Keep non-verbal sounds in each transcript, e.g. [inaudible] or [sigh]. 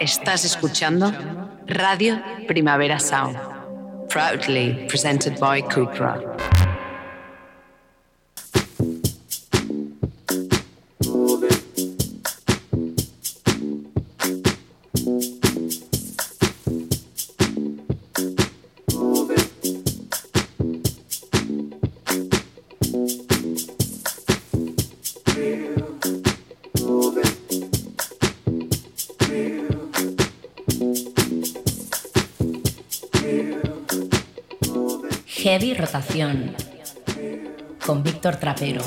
Estás escuchando Radio Primavera Sound, proudly presented by Cupra. Con Víctor Trapero.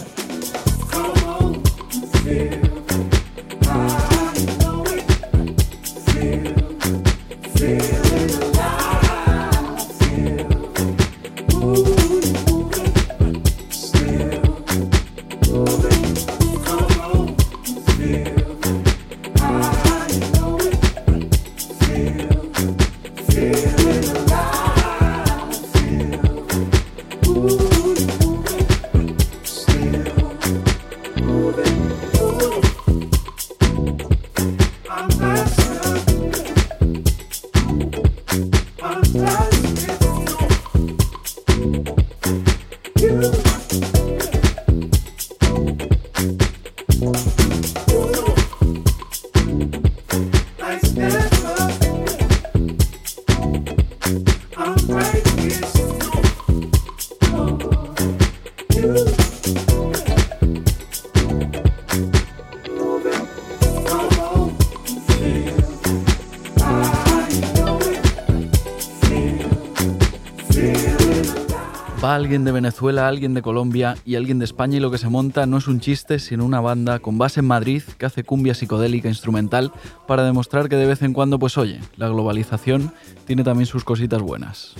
Alguien de Venezuela, alguien de Colombia y alguien de España y lo que se monta no es un chiste, sino una banda con base en Madrid que hace cumbia psicodélica instrumental para demostrar que de vez en cuando, pues oye, la globalización tiene también sus cositas buenas.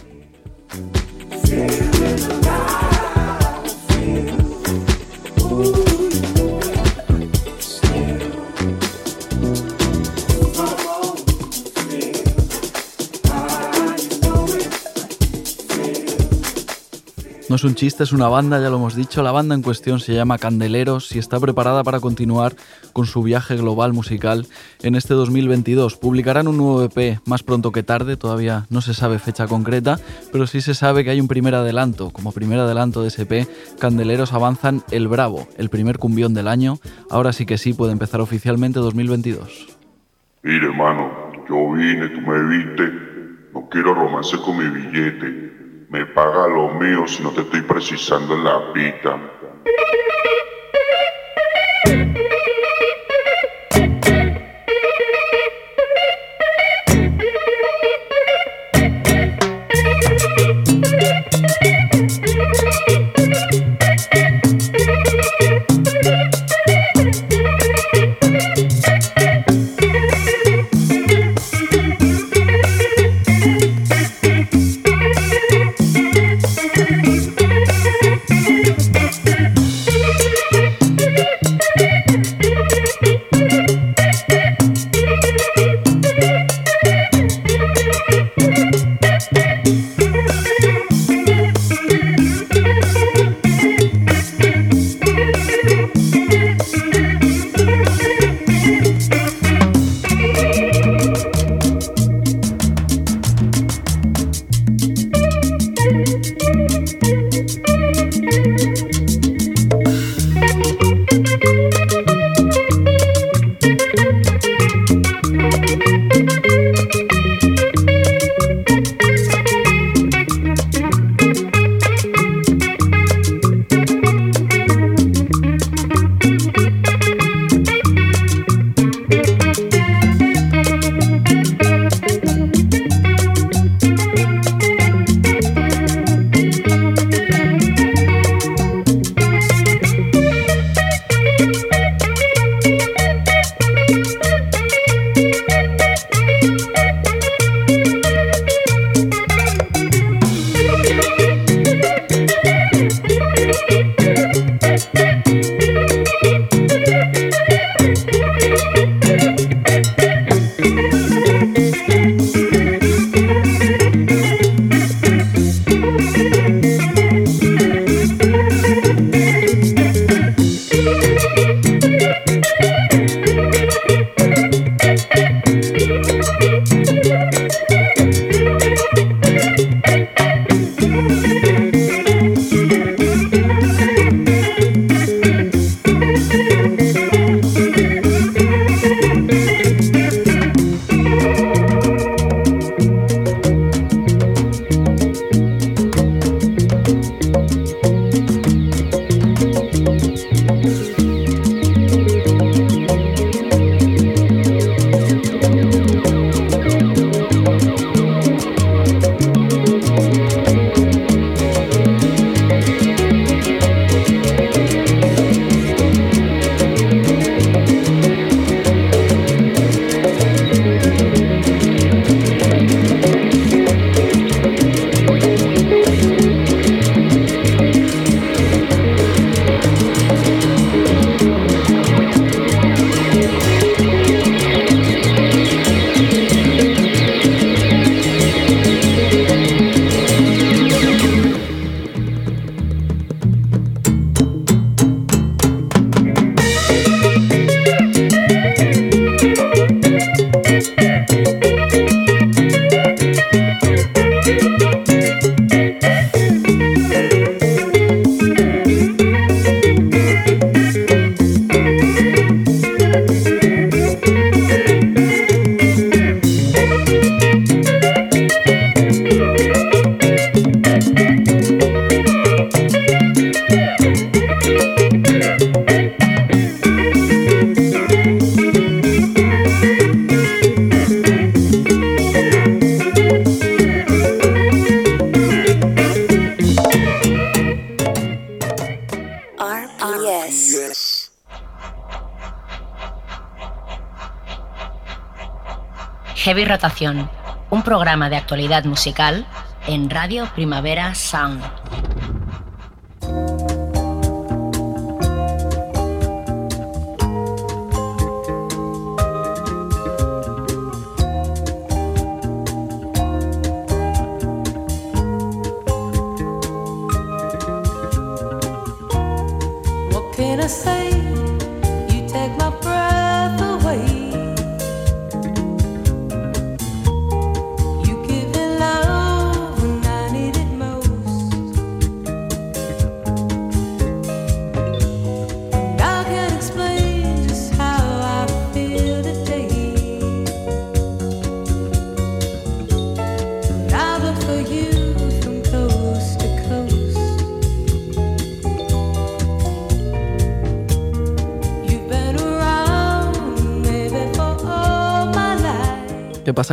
No es un chiste, es una banda, ya lo hemos dicho. La banda en cuestión se llama Candeleros y está preparada para continuar con su viaje global musical en este 2022. Publicarán un nuevo EP más pronto que tarde, todavía no se sabe fecha concreta, pero sí se sabe que hay un primer adelanto. Como primer adelanto de ese EP, Candeleros avanzan El Bravo, el primer cumbión del año. Ahora sí que sí puede empezar oficialmente 2022. Mire, hermano, yo vine, tú me viste, no quiero romance con mi billete me paga lo mío si no te estoy precisando en la pita. Un programa de actualidad musical en Radio Primavera Sound.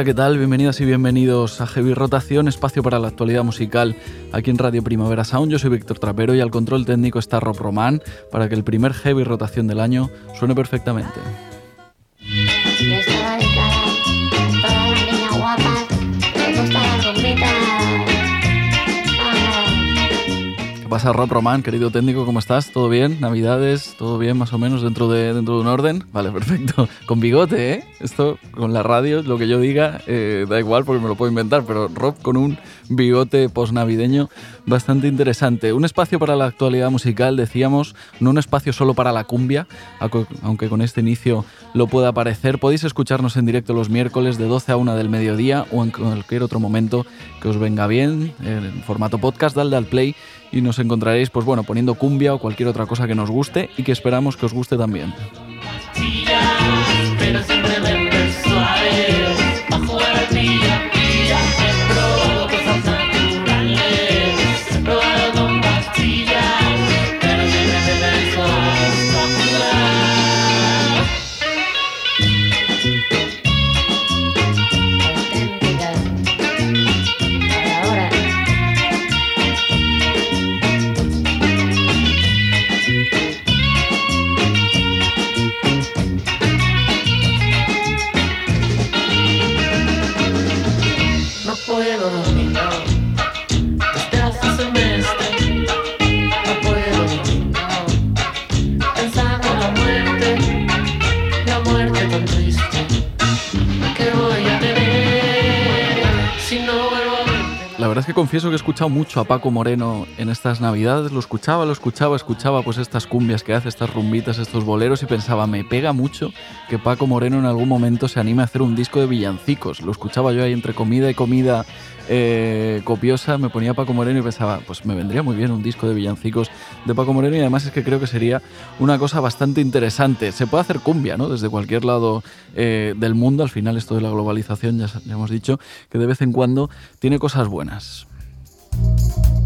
¿Qué tal? Bienvenidas y bienvenidos a Heavy Rotación, espacio para la actualidad musical aquí en Radio Primavera Sound. Yo soy Víctor Trapero y al control técnico está Rob Román para que el primer Heavy Rotación del año suene perfectamente. ¿Qué pasa, Rob Román, querido técnico? ¿Cómo estás? ¿Todo bien? ¿Navidades? ¿Todo bien, más o menos, dentro de, dentro de un orden? Vale, [laughs] perfecto. Con bigote, ¿eh? Esto, con la radio, lo que yo diga, eh, da igual porque me lo puedo inventar, pero Rob con un bigote post-navideño bastante interesante. Un espacio para la actualidad musical, decíamos, no un espacio solo para la cumbia, aunque con este inicio lo pueda parecer. Podéis escucharnos en directo los miércoles de 12 a 1 del mediodía o en cualquier otro momento que os venga bien, en formato podcast, dale al play y nos encontraréis, pues bueno, poniendo cumbia o cualquier otra cosa que nos guste y que esperamos que os guste también. Confieso que he escuchado mucho a Paco Moreno en estas navidades, lo escuchaba, lo escuchaba, escuchaba pues estas cumbias que hace, estas rumbitas, estos boleros y pensaba, me pega mucho que Paco Moreno en algún momento se anime a hacer un disco de villancicos. Lo escuchaba yo ahí entre comida y comida eh, copiosa, me ponía Paco Moreno y pensaba, pues me vendría muy bien un disco de villancicos de Paco Moreno y además es que creo que sería una cosa bastante interesante. Se puede hacer cumbia, ¿no? Desde cualquier lado eh, del mundo, al final esto de la globalización ya, ya hemos dicho que de vez en cuando tiene cosas buenas. thank you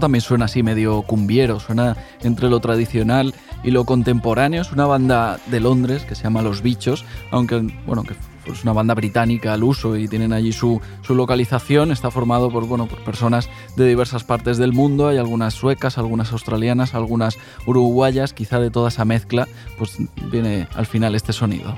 también suena así medio cumbiero, suena entre lo tradicional y lo contemporáneo. Es una banda de Londres que se llama Los Bichos, aunque bueno, que es una banda británica al uso y tienen allí su, su, localización. Está formado por, bueno, por personas de diversas partes del mundo. Hay algunas suecas, algunas australianas, algunas uruguayas. Quizá de toda esa mezcla, pues viene al final este sonido.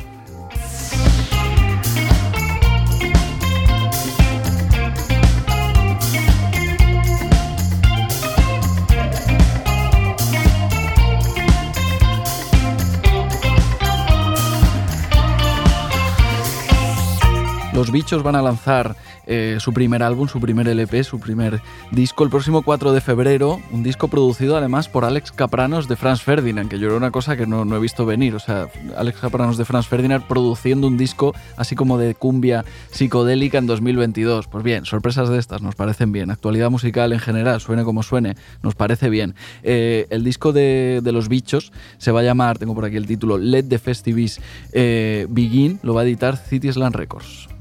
Los Bichos van a lanzar eh, su primer álbum, su primer LP, su primer disco el próximo 4 de febrero, un disco producido además por Alex Capranos de Franz Ferdinand, que yo era una cosa que no, he visto venir, o sea, Alex Capranos de Franz Ferdinand produciendo un disco así como de cumbia psicodélica en 2022. Pues bien, sorpresas de estas nos parecen bien, actualidad musical en general, suene como suene, nos parece bien. Eh, el disco de, Los Bichos se va a llamar, tengo por aquí el título, Let the Festivities eh, Begin, lo va a editar Citiesland Records.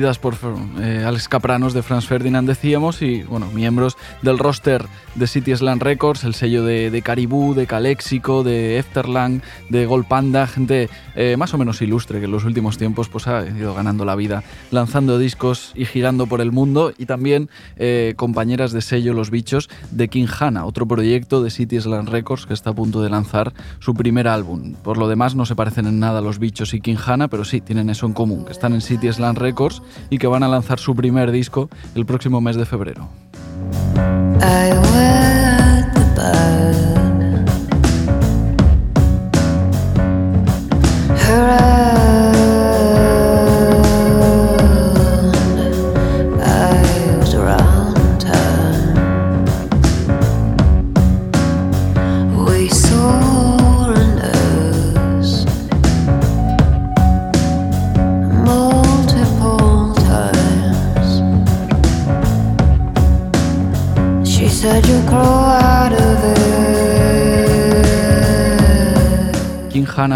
Producidas por Capranos de Franz Ferdinand, decíamos, y bueno, miembros del roster de City Slam Records, el sello de, de Caribou, de Calexico, de Efterlang, de Gold Panda, gente eh, más o menos ilustre que en los últimos tiempos pues, ha ido ganando la vida lanzando discos y girando por el mundo, y también eh, compañeras de sello Los Bichos de King Hanna, otro proyecto de City Slam Records que está a punto de lanzar su primer álbum. Por lo demás, no se parecen en nada Los Bichos y King Hanna, pero sí tienen eso en común, que están en City Slam Records y que van a lanzar su primer disco el próximo mes de febrero.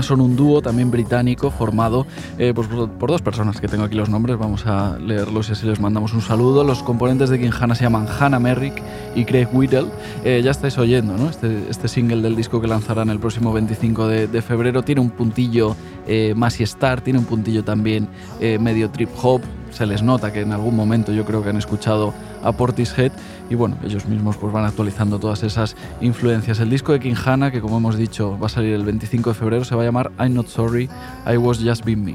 Son un dúo también británico formado eh, pues, por dos personas que tengo aquí los nombres, vamos a leerlos y así les mandamos un saludo. Los componentes de Hanna se llaman Hannah Merrick y Craig Whittle. Eh, ya estáis oyendo, ¿no? Este, este, single del disco que lanzarán el próximo 25 de, febrero tiene un puntillo eh, más y Star, tiene un puntillo también medio trip hop, se les nota que en algún momento yo creo que han escuchado a Portishead y bueno, ellos mismos pues van actualizando todas esas influencias. El disco de Hanna, que como hemos dicho va a salir el 25 de febrero, se va a llamar I'm Not Sorry, I Was Just Being Me.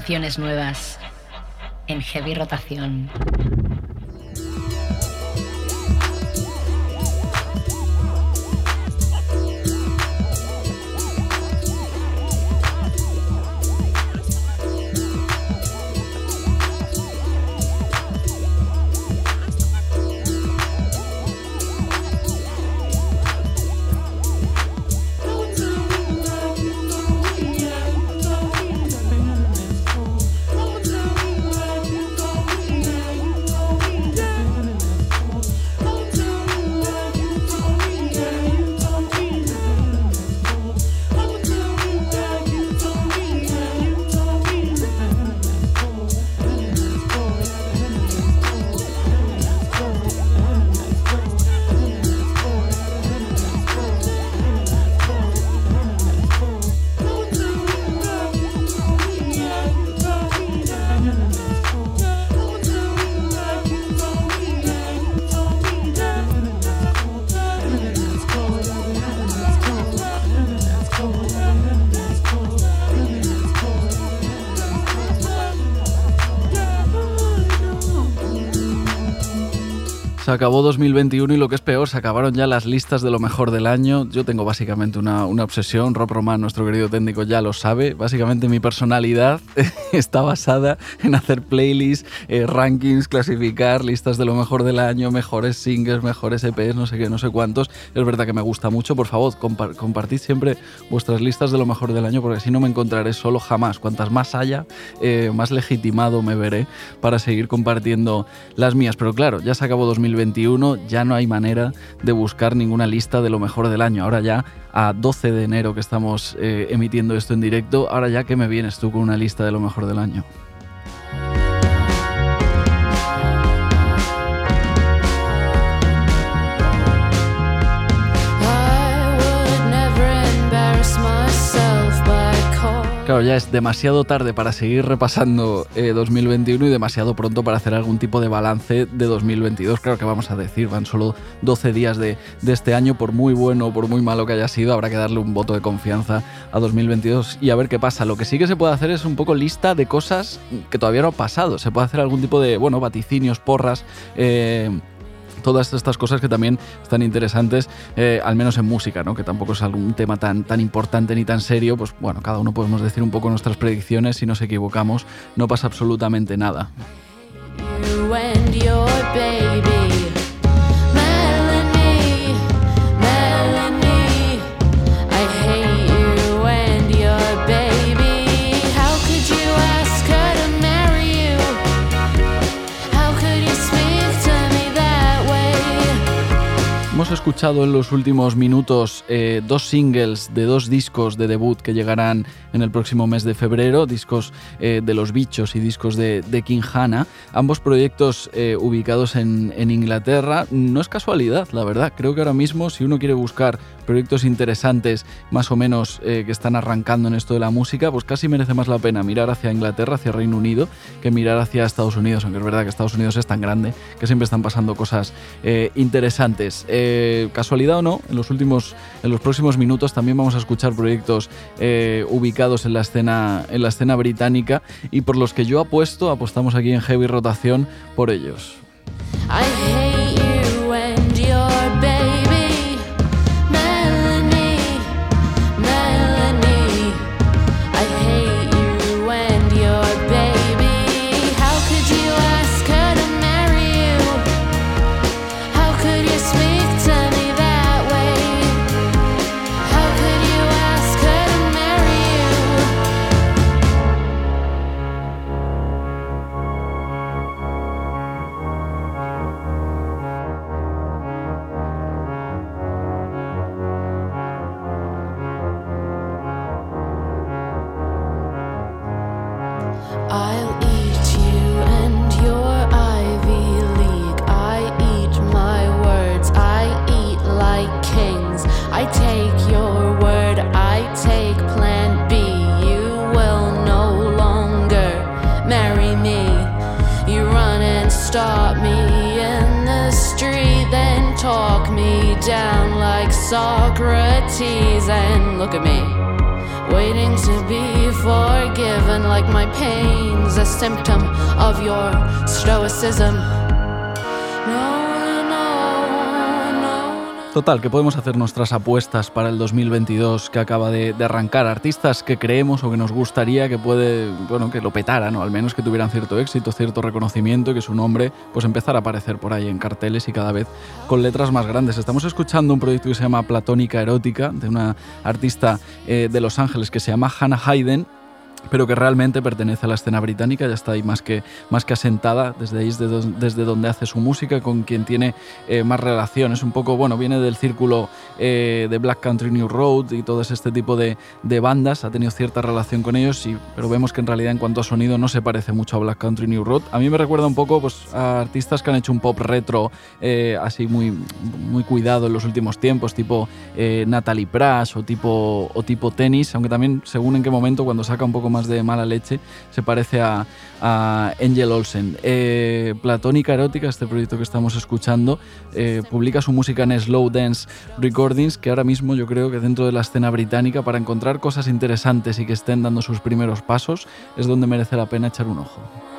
Canciones nuevas en heavy rotación. Acabó 2021 y lo que es peor, se acabaron ya las listas de lo mejor del año. Yo tengo básicamente una, obsesión, Rob Roman, nuestro querido técnico, ya lo sabe. Básicamente mi personalidad [laughs] está basada en hacer playlists, eh, rankings, clasificar listas de lo mejor del año, mejores singles, mejores EPs, no sé qué, no sé cuántos. Es verdad que me gusta mucho. Por favor, compartid siempre vuestras listas de lo mejor del año porque así no me encontraré solo jamás. Cuantas más haya, eh, más legitimado me veré para seguir compartiendo las mías. Pero claro, ya se acabó 2021 ya no hay manera de buscar ninguna lista de lo mejor del año. Ahora ya a 12 de enero que estamos eh, emitiendo esto en directo, ahora ya que me vienes tú con una lista de lo mejor del año. Claro, ya es demasiado tarde para seguir repasando 2021 eh, y demasiado pronto para hacer algún tipo de balance de 2022. Claro que vamos a decir, van solo 12 días de, de este año, por muy bueno o por muy malo que haya sido, habrá que darle un voto de confianza a 2022 y a ver qué pasa. Lo que sí que se puede hacer es un poco lista de cosas que todavía no han pasado. Se puede hacer algún tipo de, bueno, vaticinios, porras. Eh, todas estas cosas que también están interesantes, eh, al menos en música, ¿no? que tampoco es algún tema tan, tan importante ni tan serio, pues bueno, cada uno podemos decir un poco nuestras predicciones, si nos equivocamos, no pasa absolutamente nada. Escuchado en los últimos minutos eh, dos singles de dos discos de debut que llegarán en el próximo mes de febrero, discos eh, de Los Bichos y discos de, King Hanna, ambos proyectos eh, ubicados en, Inglaterra. No es casualidad, la verdad. Creo que ahora mismo, si uno quiere buscar proyectos interesantes, más o menos, que están arrancando en esto de la música, pues casi merece más la pena mirar hacia Inglaterra, hacia Reino Unido, que mirar hacia Estados Unidos, aunque es verdad que Estados Unidos es tan grande que siempre están pasando cosas interesantes. Eh, casualidad o no, en los últimos, en los próximos minutos también vamos a escuchar proyectos eh, ubicados en la escena, en la escena británica y por los que yo apuesto, apostamos aquí en heavy rotación por ellos. I Que podemos hacer nuestras apuestas para el 2022 que acaba de, arrancar. Artistas que creemos o que nos gustaría que puede, bueno, que lo petaran, o al menos que tuvieran cierto éxito, cierto reconocimiento y que su nombre pues empezara a aparecer por ahí en carteles y cada vez con letras más grandes. Estamos escuchando un proyecto que se llama Platónica Erótica, de una artista eh, de Los Ángeles que se llama Hannah Hayden pero que realmente pertenece a la escena británica, ya está ahí más que, más que asentada, desde ahí desde, desde donde hace su música, con quien tiene eh, más relaciones. Un poco, bueno, viene del círculo eh, de Black Country New Road y todo este tipo de, de, bandas, ha tenido cierta relación con ellos, pero vemos que en realidad en cuanto a sonido no se parece mucho a Black Country New Road. A mí me recuerda un poco pues, a artistas que han hecho un pop retro, eh, así muy, muy cuidado en los últimos tiempos, tipo Natalie Prash o tipo, o tipo Tennis, aunque también según en qué momento, cuando saca un poco más de mala leche, se parece a, Angel Olsen. Eh, Platónica Erótica, este proyecto que estamos escuchando, eh, publica su música en Slow Dance Recordings, que ahora mismo yo creo que dentro de la escena británica, para encontrar cosas interesantes y que estén dando sus primeros pasos, es donde merece la pena echar un ojo.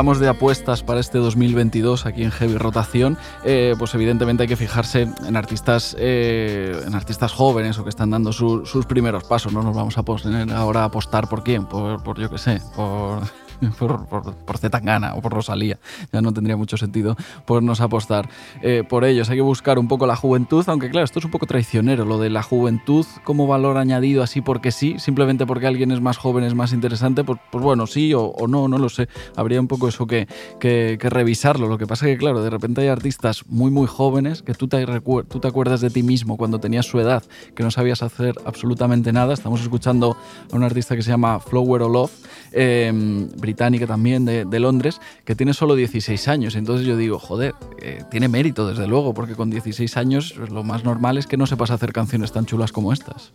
Hablamos de apuestas para este 2022 aquí en Heavy Rotación, eh, pues evidentemente hay que fijarse en artistas, eh, en artistas jóvenes o que están dando sus primeros pasos. No nos vamos a poner ahora a apostar por quién, por, por yo qué sé, por [laughs] por, por, Zetangana o por Rosalía. Ya no tendría mucho sentido podernos apostar eh, por ellos. Hay que buscar un poco la juventud, aunque claro, esto es un poco traicionero, lo de la juventud como valor añadido así porque sí, simplemente porque alguien es más joven, es más interesante, pues, pues bueno, sí o, no, no lo sé. Habría un poco eso que, que, revisarlo. Lo que pasa es que, claro, de repente hay artistas muy, muy jóvenes que tú te, tú te acuerdas de ti mismo cuando tenías su edad, que no sabías hacer absolutamente nada. Estamos escuchando a un artista que se llama Flower of Love, eh, británica también de, Londres, que tiene solo 16 años. Entonces yo digo, joder, eh, tiene mérito desde luego, porque con 16 años lo más normal es que no sepas hacer canciones tan chulas como estas.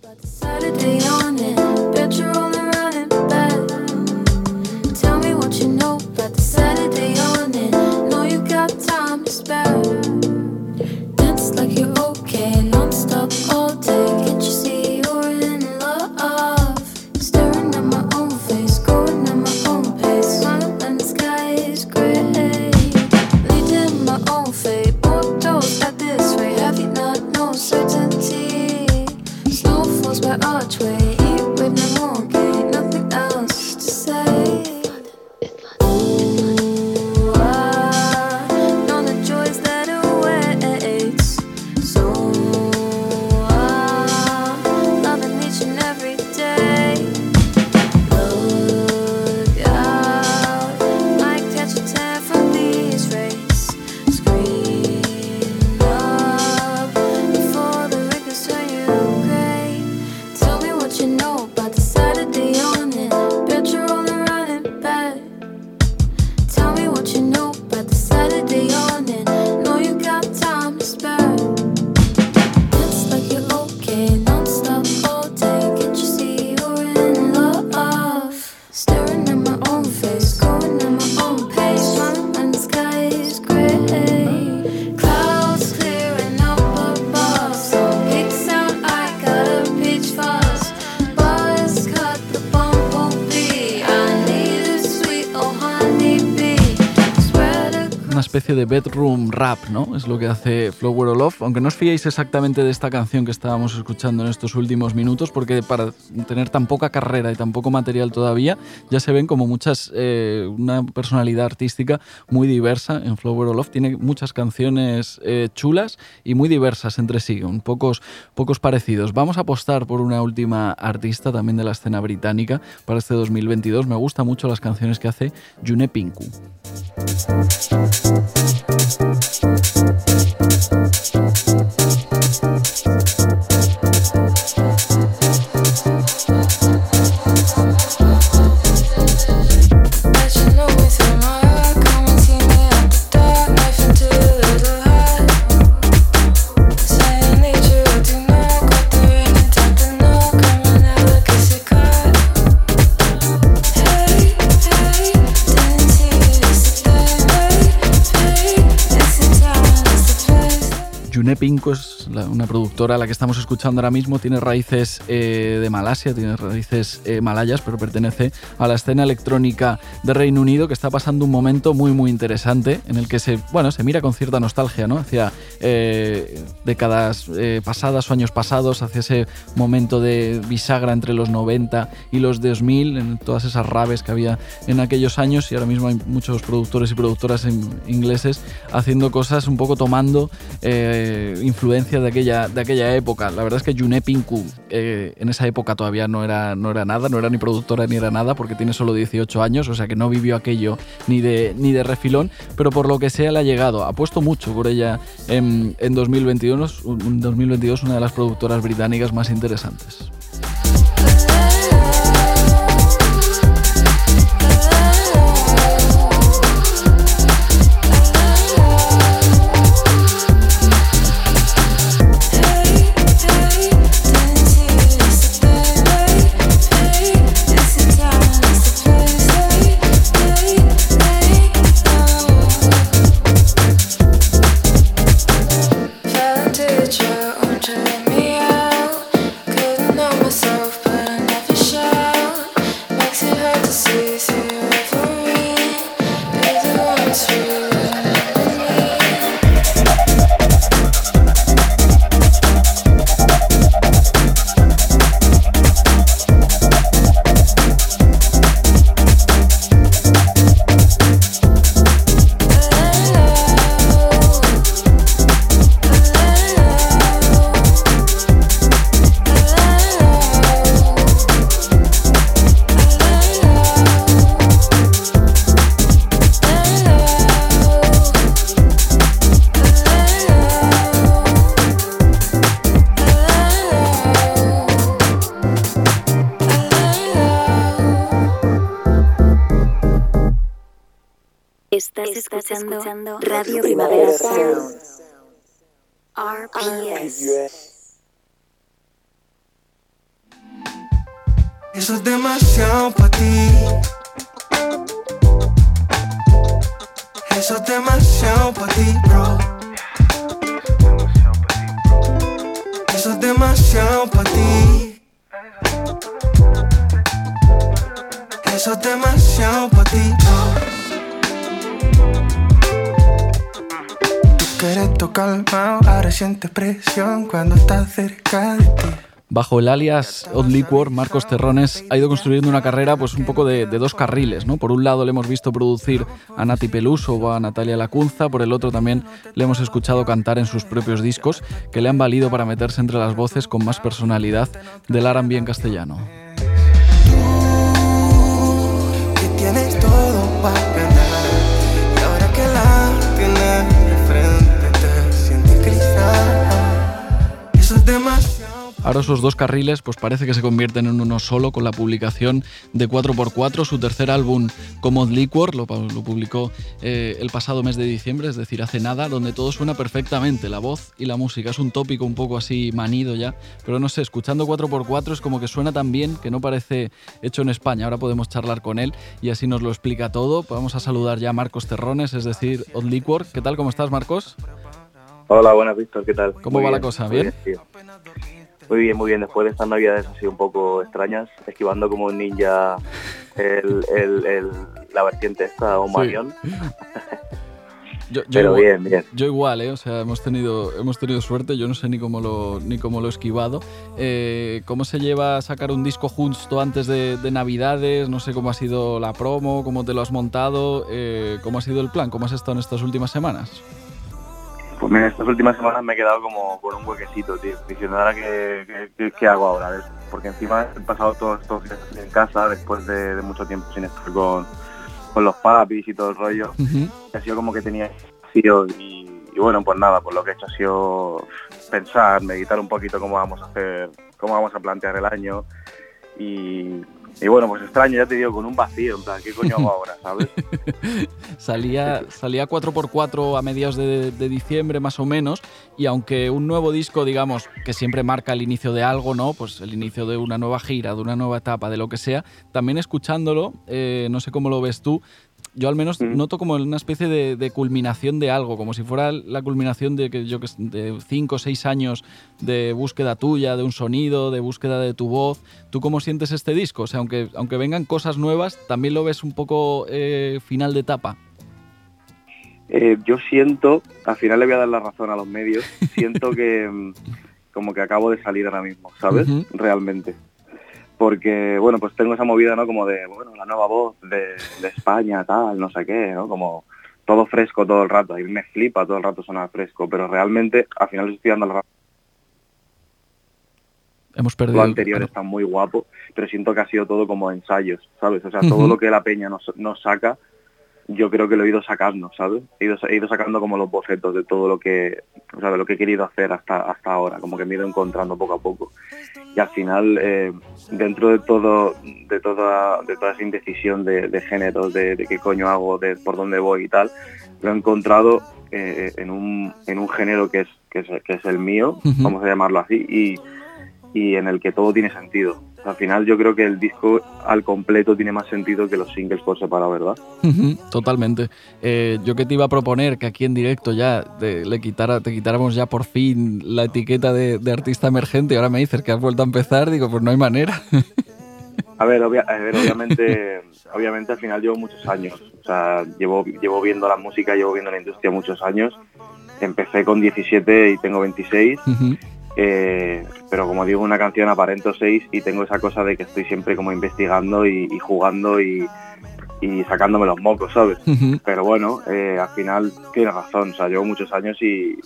De bedroom rap, ¿no? Es lo que hace Flower of Love, aunque no os fiéis exactamente de esta canción que estábamos escuchando en estos últimos minutos, porque para tener tan poca carrera y tan poco material todavía, ya se ven como muchas, eh, una personalidad artística muy diversa en Flower of Love. Tiene muchas canciones eh, chulas y muy diversas entre sí, un pocos, pocos parecidos. Vamos a apostar por una última artista también de la escena británica para este 2022. Me gustan mucho las canciones que hace June Pinku. Thank you. Productora a la que estamos escuchando ahora mismo, tiene raíces eh, de Malasia, tiene raíces eh, malayas, pero pertenece a la escena electrónica de Reino Unido que está pasando un momento muy muy interesante en el que se, bueno, se mira con cierta nostalgia ¿no? hacia eh, décadas pasadas o años pasados, hacia ese momento de bisagra entre los 90 y los 2000, en todas esas raves que había en aquellos años y ahora mismo hay muchos productores y productoras ingleses haciendo cosas un poco tomando influencia de aquella, de aquella época. La verdad es que June Pinku eh, en esa época todavía no era, no era nada, no era ni productora ni era nada, porque tiene solo 18 años, o sea que no vivió aquello ni de, ni de refilón, pero por lo que sea le ha llegado. Apuesto mucho por ella en, en 2022, 2022, una de las productoras británicas más interesantes. Eso es demasiado para ti. Eso es demasiado para ti, bro. Eso es demasiado para ti. Eso es demasiado para ti, bro. ahora sientes presión cuando estás cerca de ti. Bajo el alias Odd Marcos Terrones ha ido construyendo una carrera pues un poco de, dos carriles. ¿no? Por un lado le hemos visto producir a Nati Peluso o a Natalia Lacunza, por el otro también le hemos escuchado cantar en sus propios discos que le han valido para meterse entre las voces con más personalidad del R&B en castellano. Esos dos carriles pues parece que se convierten en uno solo con la publicación de 4x4, su tercer álbum como Liquor, lo, publicó eh, el pasado mes de diciembre, es decir, hace nada, donde todo suena perfectamente, la voz y la música. Es un tópico un poco así manido ya, pero no sé, escuchando 4x4 es como que suena tan bien que no parece hecho en España. Ahora podemos charlar con él y así nos lo explica todo. Vamos a saludar ya a Marcos Terrones, es decir, Odd Liquor. ¿Qué tal? ¿Cómo estás, Marcos? Hola, buenas, Víctor, ¿qué tal? ¿Cómo va la cosa? ¿Bien? Muy bien, muy bien. Después de estas navidades así un poco extrañas, esquivando como un ninja el, la vertiente esta o Marion. [laughs] Yo, yo Pero igual, bien, bien. Yo igual, ¿eh? O sea, hemos tenido, hemos tenido suerte, yo no sé ni cómo lo, ni cómo lo he esquivado. Eh, ¿Cómo se lleva a sacar un disco justo antes de, de Navidades? No sé cómo ha sido la promo, cómo te lo has montado, eh, cómo ha sido el plan, cómo has estado en estas últimas semanas. Pues mira, estas últimas semanas me he quedado como con un huequecito, tío. Diciendo ahora qué, qué- hago ahora, ¿ves? Porque encima he pasado todos estos días en casa después de, de mucho tiempo sin estar con, con los papis y todo el rollo. Y ha sido como que tenía vacío y, y bueno, pues nada, pues lo que he hecho ha sido pensar, meditar un poquito cómo vamos a hacer, cómo vamos a plantear el año y, y bueno, pues extraño, ya te digo, con un vacío, ¿qué coño hago ahora, sabes? [laughs] Salía, salía 4x4 a mediados de, de diciembre más o menos y aunque un nuevo disco, digamos, que siempre marca el inicio de algo, ¿no? Pues el inicio de una nueva gira, de una nueva etapa, de lo que sea, también escuchándolo, eh, no sé cómo lo ves tú, yo al menos Mm. noto como una especie de, de culminación de algo, como si fuera la culminación de que yo de cinco o seis años de búsqueda tuya, de un sonido, de búsqueda de tu voz. ¿Tú cómo sientes este disco? O sea, aunque, aunque vengan cosas nuevas, también lo ves un poco eh, final de etapa. Eh, yo siento, al final le voy a dar la razón a los medios, siento que [laughs] mm, como que acabo de salir ahora mismo, ¿sabes? Realmente. Porque, bueno, pues tengo esa movida, ¿no? Como de, bueno, la nueva voz de, de España, tal, no sé qué, ¿no? Como todo fresco todo el rato. Y me flipa todo el rato sonar fresco, pero realmente al final estoy dando la. Hemos perdido. Lo anterior está muy guapo, pero siento que ha sido todo como ensayos, ¿sabes? O sea, todo lo que la peña nos, nos saca, yo creo que lo he ido sacando, ¿sabes? He ido, he ido sacando como los bocetos de todo lo que, o sea, de lo que he querido hacer hasta, hasta ahora, como que me he ido encontrando poco a poco. Y al final, eh, dentro de todo, de toda, de toda esa indecisión de, de géneros, de, de qué coño hago, de por dónde voy y tal, lo he encontrado eh, en, un, en un género que es, que es, que es el mío, vamos a llamarlo así, y, y en el que todo tiene sentido. Al final yo creo que el disco al completo tiene más sentido que los singles por separado, ¿verdad? Totalmente. Eh, yo que te iba a proponer que aquí en directo ya te, le quitara, te quitáramos ya por fin la etiqueta de, de artista emergente y ahora me dices que has vuelto a empezar, digo, pues no hay manera. A ver, obvia- a ver, obviamente, obviamente al final llevo muchos años. O sea, llevo, llevo viendo la música, llevo viendo la industria muchos años. Empecé con 17 y tengo 26. Ujú, eh, pero como digo, una canción aparento 6 y tengo esa cosa de que estoy siempre como investigando y, y jugando y, y sacándome los mocos, ¿sabes? Pero bueno, eh, al final tiene razón, o sea, llevo muchos años y,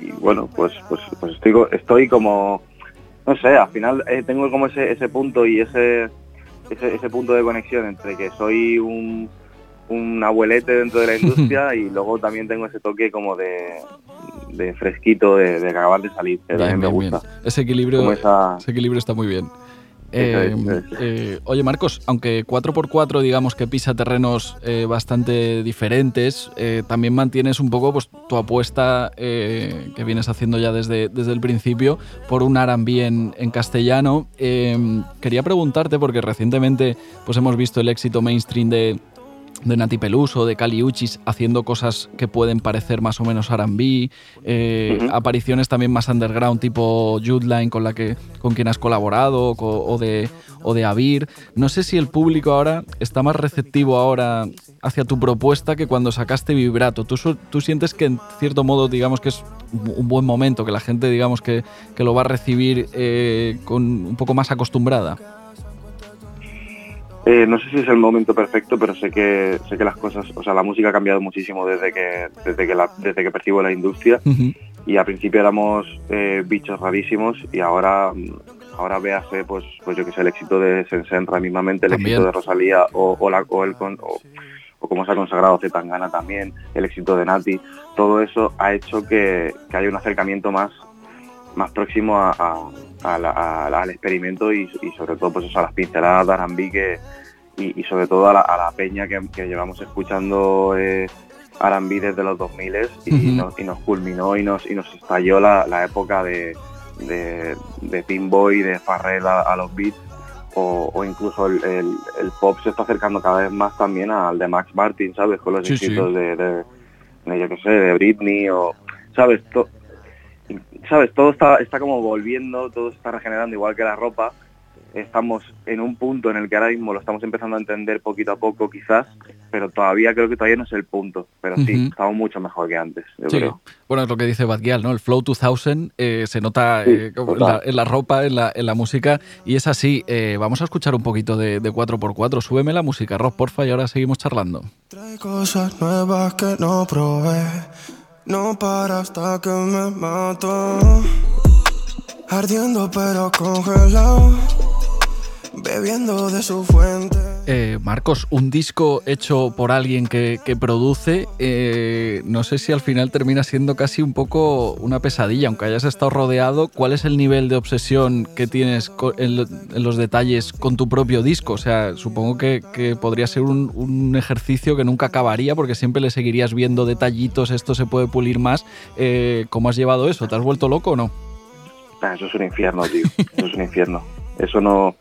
y, bueno, pues, pues, pues estoy, co- estoy como, no sé, al final eh, tengo como ese, ese punto y ese, ese, ese punto de conexión entre que soy un, un abuelete dentro de la [laughs] industria y luego también tengo ese toque como de, de fresquito, de, de acabar de salir, Bien, me gusta. bien. Ese equilibrio, Como esa... ese equilibrio está muy bien. Eh, eh, oye Marcos, aunque 4x4 digamos que pisa terrenos eh, bastante diferentes, también mantienes un poco pues, tu apuesta que vienes haciendo ya desde, desde el principio por un R&B en, en castellano. Quería preguntarte porque recientemente pues, hemos visto el éxito mainstream de, de Nati Peluso, de Kali Uchis, haciendo cosas que pueden parecer más o menos R&B, eh, apariciones también más underground tipo Judeline con la que con quien has colaborado co- o de o de Avir. No sé si el público ahora está más receptivo ahora hacia tu propuesta que cuando sacaste Vibrato. ¿Tú, tú sientes que en cierto modo digamos que es un un buen momento, que la gente digamos que, que lo va a recibir eh, con un poco más acostumbrada? Eh, no sé si es el momento perfecto, pero sé que sé que las cosas, o sea, la música ha cambiado muchísimo desde que desde que la, desde que percibo la industria. Y al principio éramos eh, bichos rarísimos y ahora ahora véase pues pues yo que sé el éxito de Sensenra mismamente, el También. éxito de Rosalía o, o la o el con- o, o como se ha consagrado Zetangana también, el éxito de Nati, todo eso ha hecho que, que haya un acercamiento más más próximo a, a- a la- a- al experimento y, y sobre todo pues eso, a las pinceladas de R&B que y, y sobre todo a la, peña que, que llevamos escuchando eh, desde los 2000 y, nos, y nos culminó y nos, y nos estalló la, la época de, de, de Pinboy, de Farrell a, a los beats o, o incluso el, el- el pop se está acercando cada vez más también al de Max Martin, ¿sabes? Con los Sí, sí. éxitos de, de, de, yo qué sé, de Britney o, ¿sabes? To- ¿Sabes? Todo está, está como volviendo, todo se está regenerando igual que la ropa estamos en un punto en el que ahora mismo lo estamos empezando a entender poquito a poco quizás, pero todavía creo que todavía no es el punto. Pero sí, Ujú. estamos mucho mejor que antes, yo Sí. creo. Bueno, es lo que dice Bad Gyal, ¿no? El Flow 2000 eh, se nota Sí, eh, en, la, en la ropa, en la, en la música, y es así. Eh, vamos a escuchar un poquito de, de 4x4. Súbeme la música, Rob, porfa, y ahora seguimos charlando. Trae cosas nuevas que no probé. No para hasta que me mato. Ardiendo pero congelado. Bebiendo de su fuente. Eh, Marcos, un disco hecho por alguien que, que produce, eh, no sé si al final termina siendo casi un poco una pesadilla, aunque hayas estado rodeado. ¿Cuál es el nivel de obsesión que tienes en, lo- en los detalles con tu propio disco? O sea, supongo que, que podría ser un, un ejercicio que nunca acabaría porque siempre le seguirías viendo detallitos, esto se puede pulir más. Eh, ¿Cómo has llevado eso? ¿Te has vuelto loco o no? Ah, Eso es un infierno, tío. Eso es un infierno. Eso no...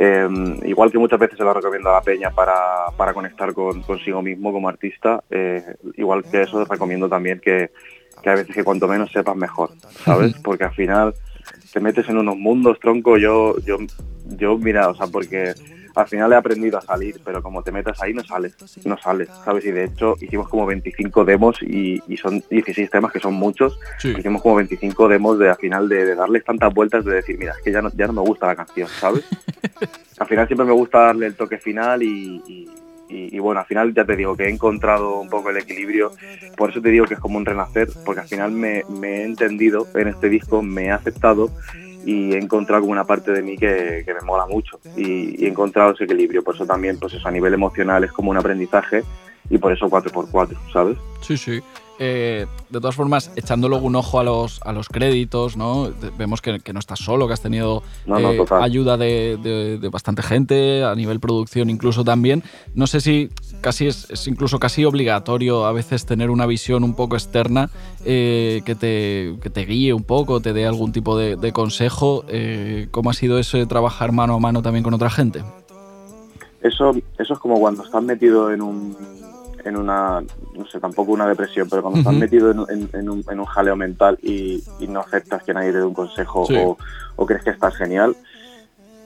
eh, igual que muchas veces se lo recomiendo a la peña para, para conectar con, consigo mismo como artista, eh, igual que eso recomiendo también que, que a veces que cuanto menos sepas mejor, ¿sabes? Porque al final te metes en unos mundos, tronco, yo, yo, yo, mira, o sea, porque al final he aprendido a salir, pero como te metas ahí no sales, no sales, ¿sabes? Y de hecho hicimos como 25 demos y, y son 16 temas que son muchos, Sí. hicimos como 25 demos de al final de, de darles tantas vueltas de decir, mira, es que ya no, ya no me gusta la canción, ¿sabes? [laughs] al final siempre me gusta darle el toque final y, y- y- y bueno, al final ya te digo que he encontrado un poco el equilibrio, por eso te digo que es como un renacer, porque al final me, me he entendido en este disco, me he aceptado y he encontrado como una parte de mí que, me mola mucho y, y he encontrado ese equilibrio, por eso también pues eso a nivel emocional es como un aprendizaje y por eso 4x4, ¿sabes? Sí, sí. Eh, de todas formas, echando luego un ojo a los, a los créditos, ¿no? Vemos que, que no estás solo, que has tenido No, no, eh, ayuda de, de- de bastante gente, a nivel producción incluso también. No sé si casi es, es incluso casi obligatorio a veces tener una visión un poco externa eh, que, te, que te guíe un poco, te dé algún tipo de, de consejo. Eh, ¿Cómo ha sido eso de trabajar mano a mano también con otra gente? eso, eso es como cuando estás metido en un en una, no sé, tampoco una depresión, pero cuando estás Ujú. metido en, en- en un, en un jaleo mental y, y no aceptas que nadie te dé un consejo Sí. o, o crees que estás genial,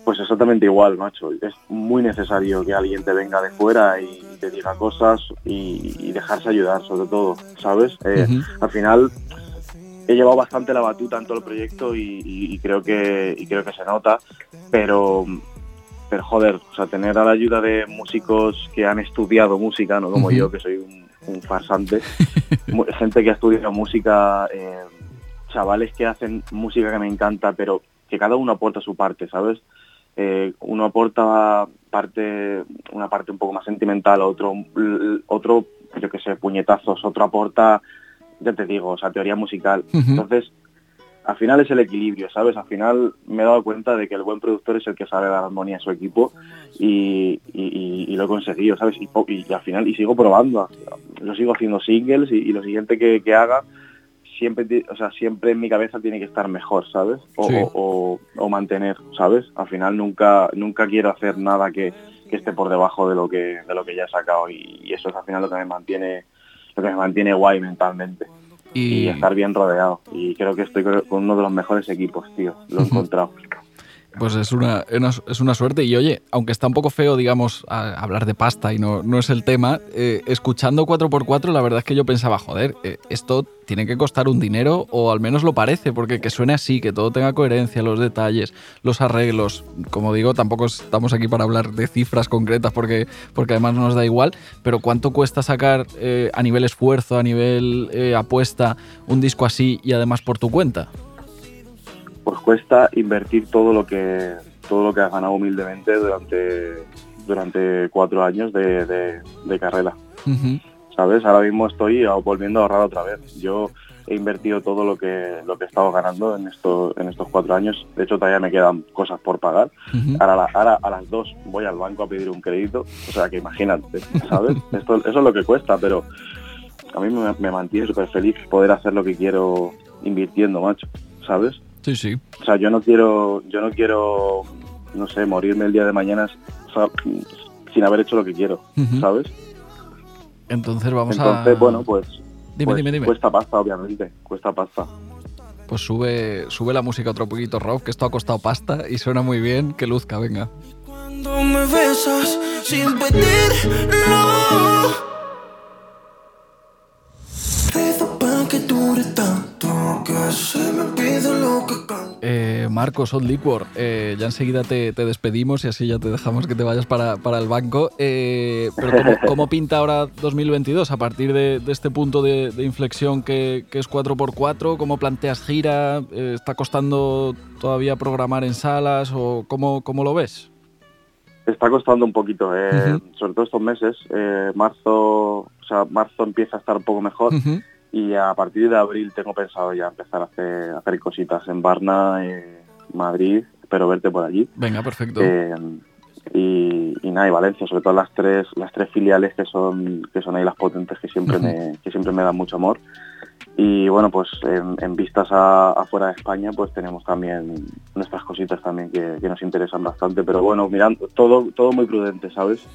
pues exactamente igual, macho. Es muy necesario que alguien te venga de fuera y te diga cosas y, y dejarse ayudar, sobre todo, ¿sabes? Eh. Al final he llevado bastante la batuta en todo el proyecto y, y- y creo que y creo que se nota, pero pero joder, o sea, tener a la ayuda de músicos que han estudiado música, no como yo que soy un, un farsante, [laughs] gente que ha estudiado música, eh, chavales que hacen música que me encanta, pero que cada uno aporta su parte, ¿sabes? Eh, uno aporta parte, una parte un poco más sentimental, otro, otro, yo que sé, puñetazos, otro aporta, ya te digo, o sea, teoría musical. Entonces, al final es el equilibrio, ¿sabes? Al final me he dado cuenta de que el buen productor es el que sabe dar armonía a su equipo y, y- y- y lo he conseguido, ¿sabes? Y, y al final, y sigo probando, yo sigo haciendo singles y, lo siguiente que, que haga, siempre, o sea, siempre en mi cabeza tiene que estar mejor, ¿sabes? O, Sí. o- o- o mantener, ¿sabes? Al final nunca, nunca quiero hacer nada que, que esté por debajo de lo que, de lo que ya he sacado y eso es al final lo que me mantiene, lo que me mantiene guay mentalmente y estar bien rodeado. Y creo que estoy con uno de los mejores equipos, tío. Lo he [laughs] encontrado. Pues es una, es una suerte. Y oye, aunque está un poco feo, digamos, hablar de pasta y no, no es el tema, eh, escuchando 4x4, la verdad es que yo pensaba, joder, eh, esto tiene que costar un dinero, o al menos lo parece, porque que suene así, que todo tenga coherencia, los detalles, los arreglos. Como digo, tampoco estamos aquí para hablar de cifras concretas, porque, porque además nos da igual, pero ¿cuánto cuesta sacar eh, a nivel esfuerzo, a nivel apuesta, un disco así y además por tu cuenta? Pues cuesta invertir todo lo que todo lo que has ganado humildemente durante durante cuatro años de, de- de carrera. ¿Sabes? Ahora mismo estoy volviendo a ahorrar otra vez. Yo he invertido todo lo que lo que he estado ganando en estos en estos cuatro años. De hecho, todavía me quedan cosas por pagar. Ahora, la- ahora a las dos voy al banco a pedir un crédito. O sea, que imagínate, ¿sabes? [laughs] Esto, eso es lo que cuesta, pero a mí me, me mantiene súper feliz poder hacer lo que quiero invirtiendo, macho, ¿sabes? Sí, sí. O sea, yo no quiero, yo no quiero, no sé, morirme el día de mañana o sea, sin haber hecho lo que quiero. ¿sabes? Entonces vamos Entonces, a... bueno, pues, Dime, pues dime, dime. cuesta pasta, obviamente, cuesta pasta. pues sube, sube la música otro poquito, Rob, que esto ha costado pasta y suena muy bien. Que luzca, venga. Cuando me besas sin pedirlo. Eh, Marcos, Old Liquor, eh, ya enseguida te, despedimos y así ya te dejamos que te vayas para, el banco. Eh, pero ¿cómo, [laughs] pinta ahora 2022 a partir de, este punto de, inflexión que, es 4x4? ¿Cómo planteas gira? ¿Está costando todavía programar en salas o cómo, cómo lo ves? Está costando un poquito, sobre todo estos meses. marzo, o sea, marzo empieza a estar un poco mejor y a partir de abril tengo pensado ya empezar a hacer, hacer cositas en Barna, en Madrid, espero verte por allí. Venga, perfecto. Eh, y, nada, y Valencia, sobre todo las tres, las tres filiales que son, que son ahí las potentes que siempre me, que siempre me dan mucho amor. Y bueno, pues en, vistas afuera de España, pues tenemos también nuestras cositas también que, nos interesan bastante. Pero bueno, mirando, todo, todo muy prudente, ¿sabes?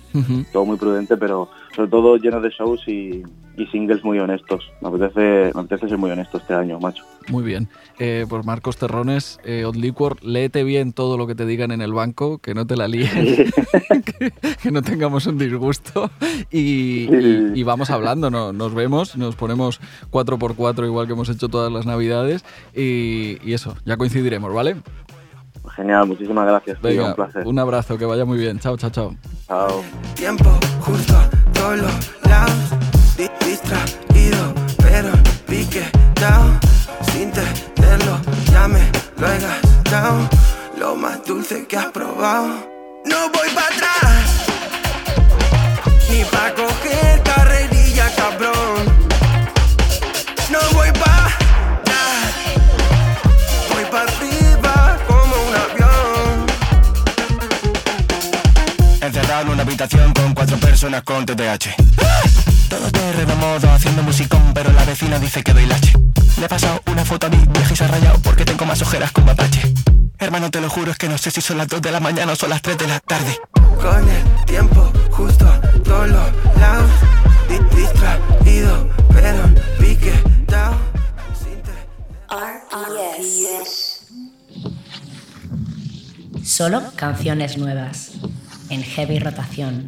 Todo muy prudente, pero sobre todo lleno de shows y, y singles muy honestos. Me apetece, me apetece ser muy honesto este año, macho. Muy bien. Eh, pues Marcos Terrones, eh, Odd Liquor, léete bien todo lo que te digan en el banco, que no te la líen, [laughs] que, no tengamos un disgusto y, vamos hablando, ¿no? nos vemos, nos ponemos 4x4 igual que hemos hecho todas las navidades y, eso, ya coincidiremos, ¿vale? Genial, muchísimas gracias. un placer. Un abrazo, que vaya muy bien. Chao, chao, chao. Chao. Tiempo justo, todos distraído, pero pique down, sin tenerlo, ya me lo he gastado, lo más dulce que has probado. No voy para atrás, ni para personas con TDAH. Todo de modo haciendo musicón, pero la vecina dice que doy lache. Le he pasado una foto a mi viaje y se ha rayado porque tengo más ojeras con mapache. Hermano, te lo juro, es que no sé si son las 2 de la mañana o son las 3 de la tarde. Con el tiempo justo a todos los lados, distraído, pero pique. Solo canciones nuevas en heavy rotación.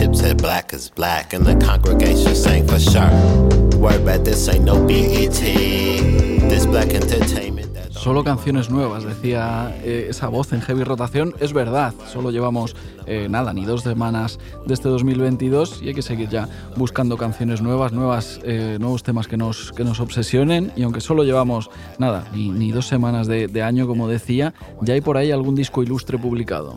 Tips black is black, and the congregation sang for sure. Word back, this ain't no BET. This black entertainment. Solo canciones nuevas, decía eh, esa voz en heavy rotación. Es verdad, solo llevamos eh, nada, ni dos semanas de este 2022 y hay que seguir ya buscando canciones nuevas, nuevas eh, nuevos temas que nos, que nos obsesionen. Y aunque solo llevamos nada, ni, ni dos semanas de, de año, como decía, ya hay por ahí algún disco ilustre publicado.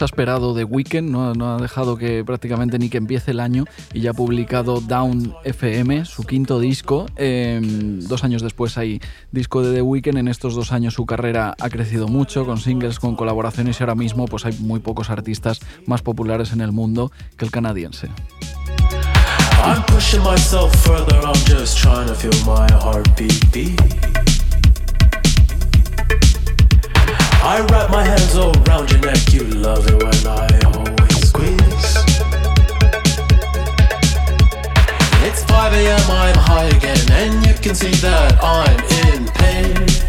Ha esperado de Weekend, no, ha dejado que prácticamente ni que empiece el año y ya ha publicado Down FM, su quinto disco. Em, dos años después hay disco de The Weeknd. En estos dos años su carrera ha crecido mucho con singles, con colaboraciones y ahora mismo pues hay muy pocos artistas más populares en el mundo que el canadiense. I wrap my hands all around your neck, you love it when I always squeeze. It's 5 a.m., I'm high again, and you can see that I'm in pain.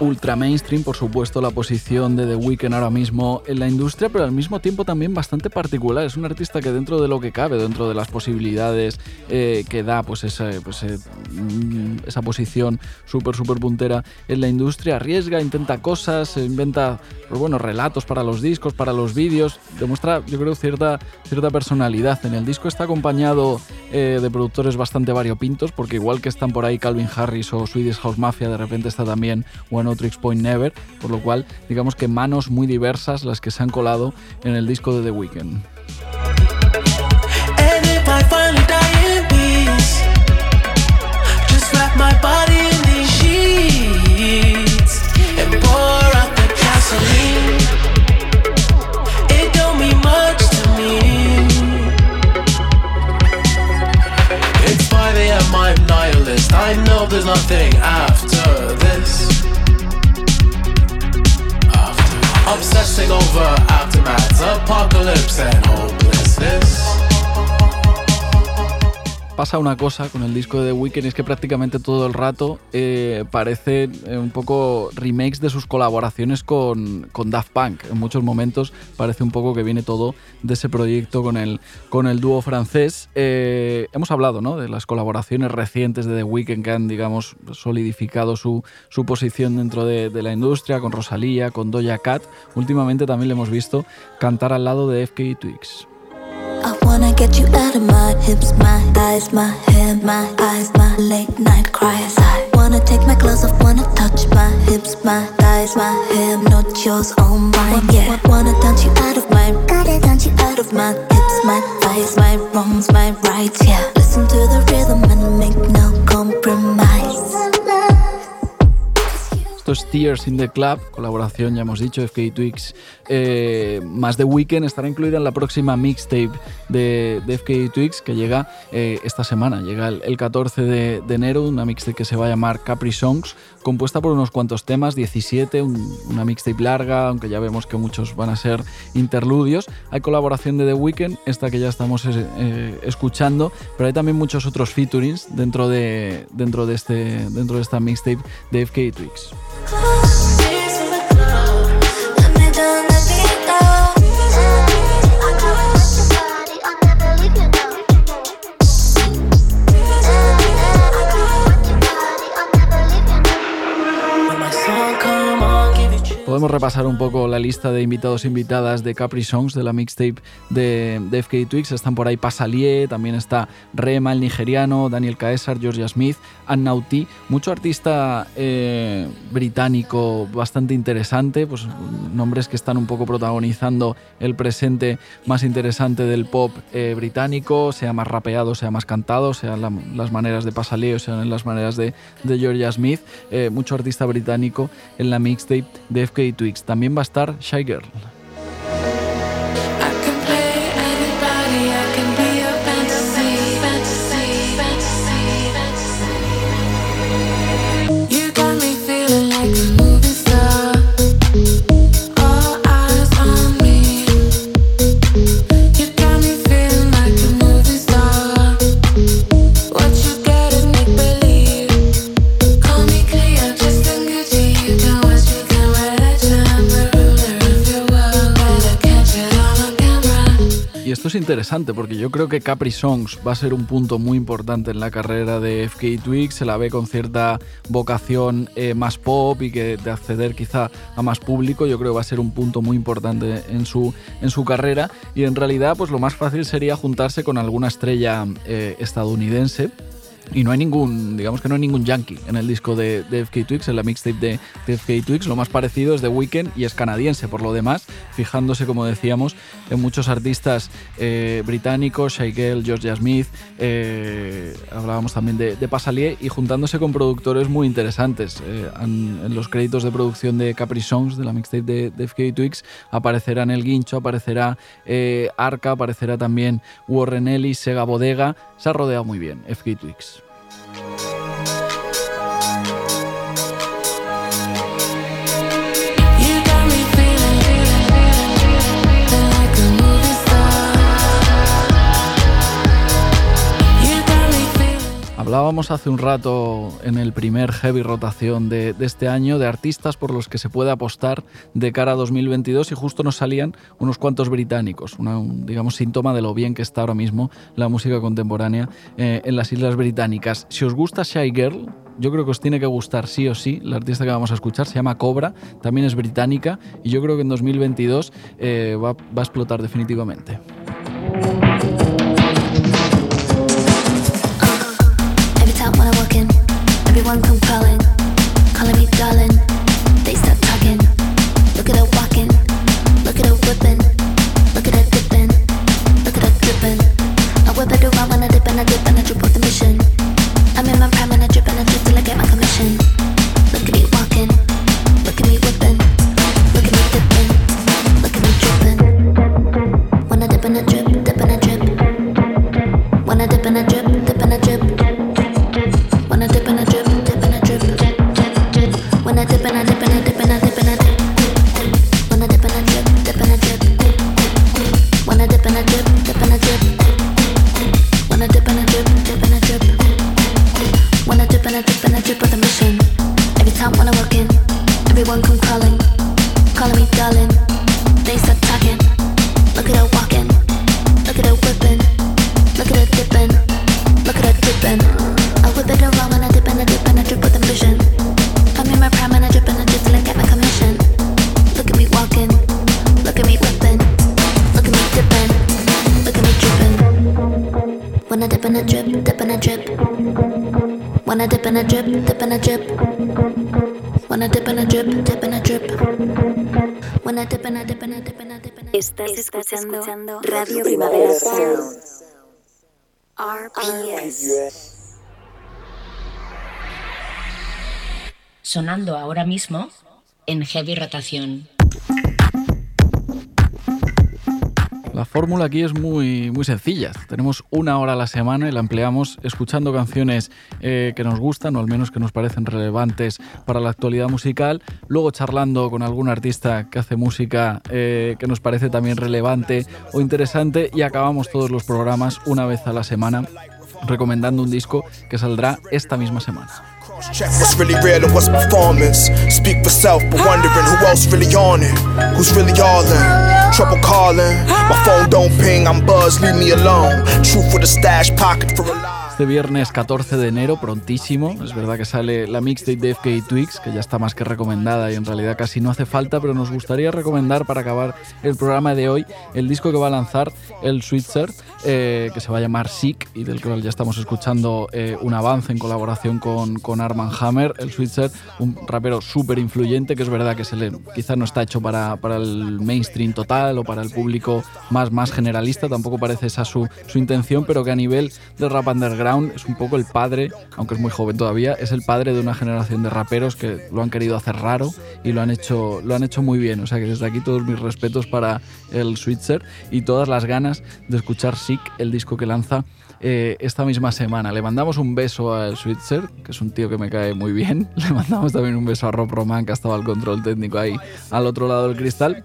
Ultra mainstream, por supuesto, la posición de The Weeknd ahora mismo en la industria, pero al mismo tiempo también bastante particular. Es un artista que dentro de lo que cabe, dentro de las posibilidades eh, que da pues esa, pues, eh, mm, esa posición súper, súper puntera en la industria, arriesga, intenta cosas, inventa pues, bueno, relatos para los discos, para los vídeos, demuestra, yo creo, cierta, cierta personalidad. En el disco está acompañado eh, de productores bastante variopintos, porque igual que están por ahí Calvin Harris o Swedish House Mafia, de repente está también One Tricks Point Never, por lo cual digamos que manos muy diversas las que se han colado en el disco de The Weeknd. I know there's nothing after Obsessing over aftermath, apocalypse and hopelessness. Pasa una cosa con el disco de The Weeknd, es que prácticamente todo el rato eh, parece eh, un poco remakes de sus colaboraciones con, con, Daft Punk. En muchos momentos parece un poco que viene todo de ese proyecto con el, con el dúo francés. Eh, hemos hablado ¿no? de las colaboraciones recientes de The Weeknd que han, digamos, solidificado su, su posición dentro de, la industria, con Rosalía, con Doja Cat. Últimamente también le hemos visto cantar al lado de FK Twix. I wanna get you out of my hips, my thighs, my hair, my eyes, my late night cries. I wanna take my clothes off, wanna touch my hips, my thighs, my hair, not yours, all mine. Yeah, I wanna dance you out of my, gotta dance you out of my hips, my thighs, my wrongs, my rights. Yeah, listen to the rhythm and make no compromise. Tears in the Club, colaboración, ya hemos dicho, FK Twix, eh, más de Weekend, estará incluida en la próxima mixtape de, de FK Twix que llega eh, esta semana, llega el, 14 de, enero, una mixtape que se va a llamar Capri Songs, compuesta por unos cuantos temas, 17, una mixtape larga, aunque ya vemos que muchos van a ser interludios. Hay colaboración de The Weeknd, esta que ya estamos eh, escuchando, pero hay también muchos otros featurings dentro de, dentro de, este, dentro de esta mixtape de FK Twix. Podemos repasar un poco la lista de invitados e invitadas de Capri Songs de la mixtape de, de FK Twix. Están por ahí Pasalier, también está Rema, el nigeriano, Daniel Caesar, Georgia Smith, Annauti, mucho artista eh, británico bastante interesante, pues nombres que están un poco protagonizando el presente más interesante del pop eh, británico, sea más rapeado, sea más cantado, sean las maneras de Pasalier, sean las maneras de, de Georgia Smith, eh, mucho artista británico en la mixtape de FK También va a estar Shy Girl. Es interesante porque yo creo que Capri Songs va a ser un punto muy importante en la carrera de FK Twix. Se la ve con cierta vocación eh, más pop y que de acceder quizá a más público. Yo creo que va a ser un punto muy importante en su, en su carrera. Y en realidad, pues lo más fácil sería juntarse con alguna estrella eh, estadounidense y no hay ningún, digamos que no hay ningún yankee en el disco de, FK Twix, en la mixtape de, FK Twix. Lo más parecido es The Weeknd y es canadiense. Por lo demás, fijándose, como decíamos, en muchos artistas eh, británicos, Shagel, Georgia Smith, eh, hablábamos también de, de, Pasalier y juntándose con productores muy interesantes. Eh, en los créditos de producción de Capri Songs, de la mixtape de, de FK Twix, aparecerán El Guincho, aparecerá Arca, aparecerá también Warren Ellis, Sega Bodega. Se ha rodeado muy bien FK Twix. Bye. Hablábamos hace un rato en el primer heavy rotación de, este año de artistas por los que se puede apostar de cara a 2022 y justo nos salían unos cuantos británicos, un digamos síntoma de lo bien que está ahora mismo la música contemporánea eh, en las Islas Británicas. Si os gusta Shy Girl, yo creo que os tiene que gustar sí o sí. La artista que vamos a escuchar se llama Cobra, también es británica y yo creo que en 2022 eh, va, va a explotar definitivamente. Everyone come calling, calling me darling. They start When I dip and I drip, dip and I drip. When I dip and I drip, dip and I drip. When I dip and I dip and I dip and I dip and I Estás escuchando Radio Primavera Sound. RPS. sonando ahora mismo en heavy rotación. La fórmula aquí es muy, muy sencilla. Tenemos una hora a la semana y la empleamos escuchando canciones eh, que nos gustan o al menos que nos parecen relevantes para la actualidad musical, luego charlando con algún artista que hace música eh, que nos parece también relevante o interesante y acabamos todos los programas una vez a la semana recomendando un disco que saldrá esta misma semana. Check what's really real and what's performance. Speak for self, but wondering who else really on it. Who's really all in? Trouble calling. My phone don't ping, I'm buzzed, leave me alone. Truth with a stash pocket for a lie. Este viernes 14 de enero, prontísimo, es verdad que sale la mixtape de FK Twix, que ya está más que recomendada y en realidad casi no hace falta, pero nos gustaría recomendar para acabar el programa de hoy el disco que va a lanzar el Switzer, eh, que se va a llamar Sick y del cual ya estamos escuchando eh, un avance en colaboración con, con Arman Hammer. El Switzer, un rapero súper influyente, que es verdad que se le, quizá no está hecho para, para, el mainstream total o para el público más, más generalista, tampoco parece esa su, su intención, pero que a nivel de rap underground es un poco el padre, aunque es muy joven todavía, es el padre de una generación de raperos que lo han querido hacer raro y lo han hecho, lo han hecho muy bien. O sea que desde aquí todos mis respetos para el Switzer y todas las ganas de escuchar Sick, el disco que lanza eh, esta misma semana. Le mandamos un beso al Switzer, que es un tío que me cae muy bien. [laughs] Le mandamos también un beso a Rob Roman, que ha estado al control técnico ahí al otro lado del cristal.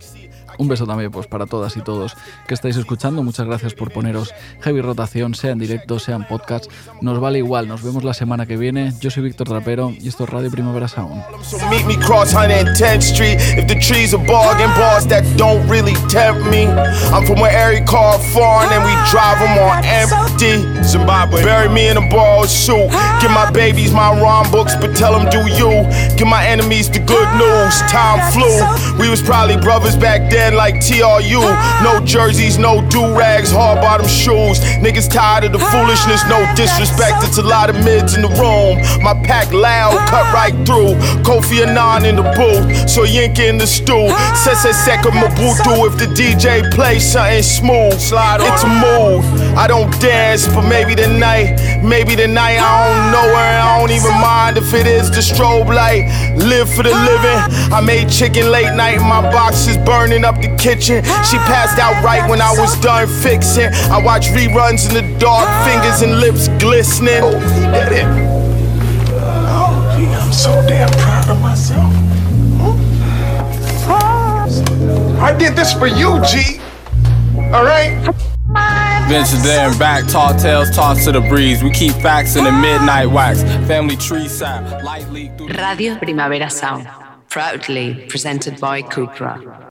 Un beso también pues para todas y todos que estáis escuchando. Muchas gracias por poneros heavy rotación, sea en directo, sea en podcast. Nos vale igual. Nos vemos la semana que viene. Yo soy Víctor Trapero y esto es Radio Primavera Sound. So meet me cross 110th Street. If the trees are bargain bars that don't really tempt me. I'm from where every car foreign and we drive them on empty. Zimbabwe. Bury me in a borrowed suit. Give my babies my rhyme books, but tell them do you. Give my enemies the good news. Time flew. We was probably brothers back then like TRU. No jerseys, no do-rags, hard bottom shoes. Niggas tired of the foolishness, no disrespect. It's a lot of mids in the room. My pack loud, cut right through. Kofi Annan in the booth, so Yink in the stool. Sese Seka Mabutu if the DJ plays something smooth. Slide it's a move. I don't dance, but maybe tonight, maybe tonight I don't know her. I don't even mind if it is the strobe light. Live for the living. I made chicken late night, my box is burning up the kitchen. She passed out right when I was done fixing. I watch reruns in the dark, fingers and lips glistening. Oh, he did it. Oh, gee, I'm so damn proud of myself. I did this for you, G. All right? Venture there and back, tall tales tossed to the breeze. We keep facts in the midnight wax. Family tree sap, light leak through Radio Primavera Sound, proudly presented by Cupra.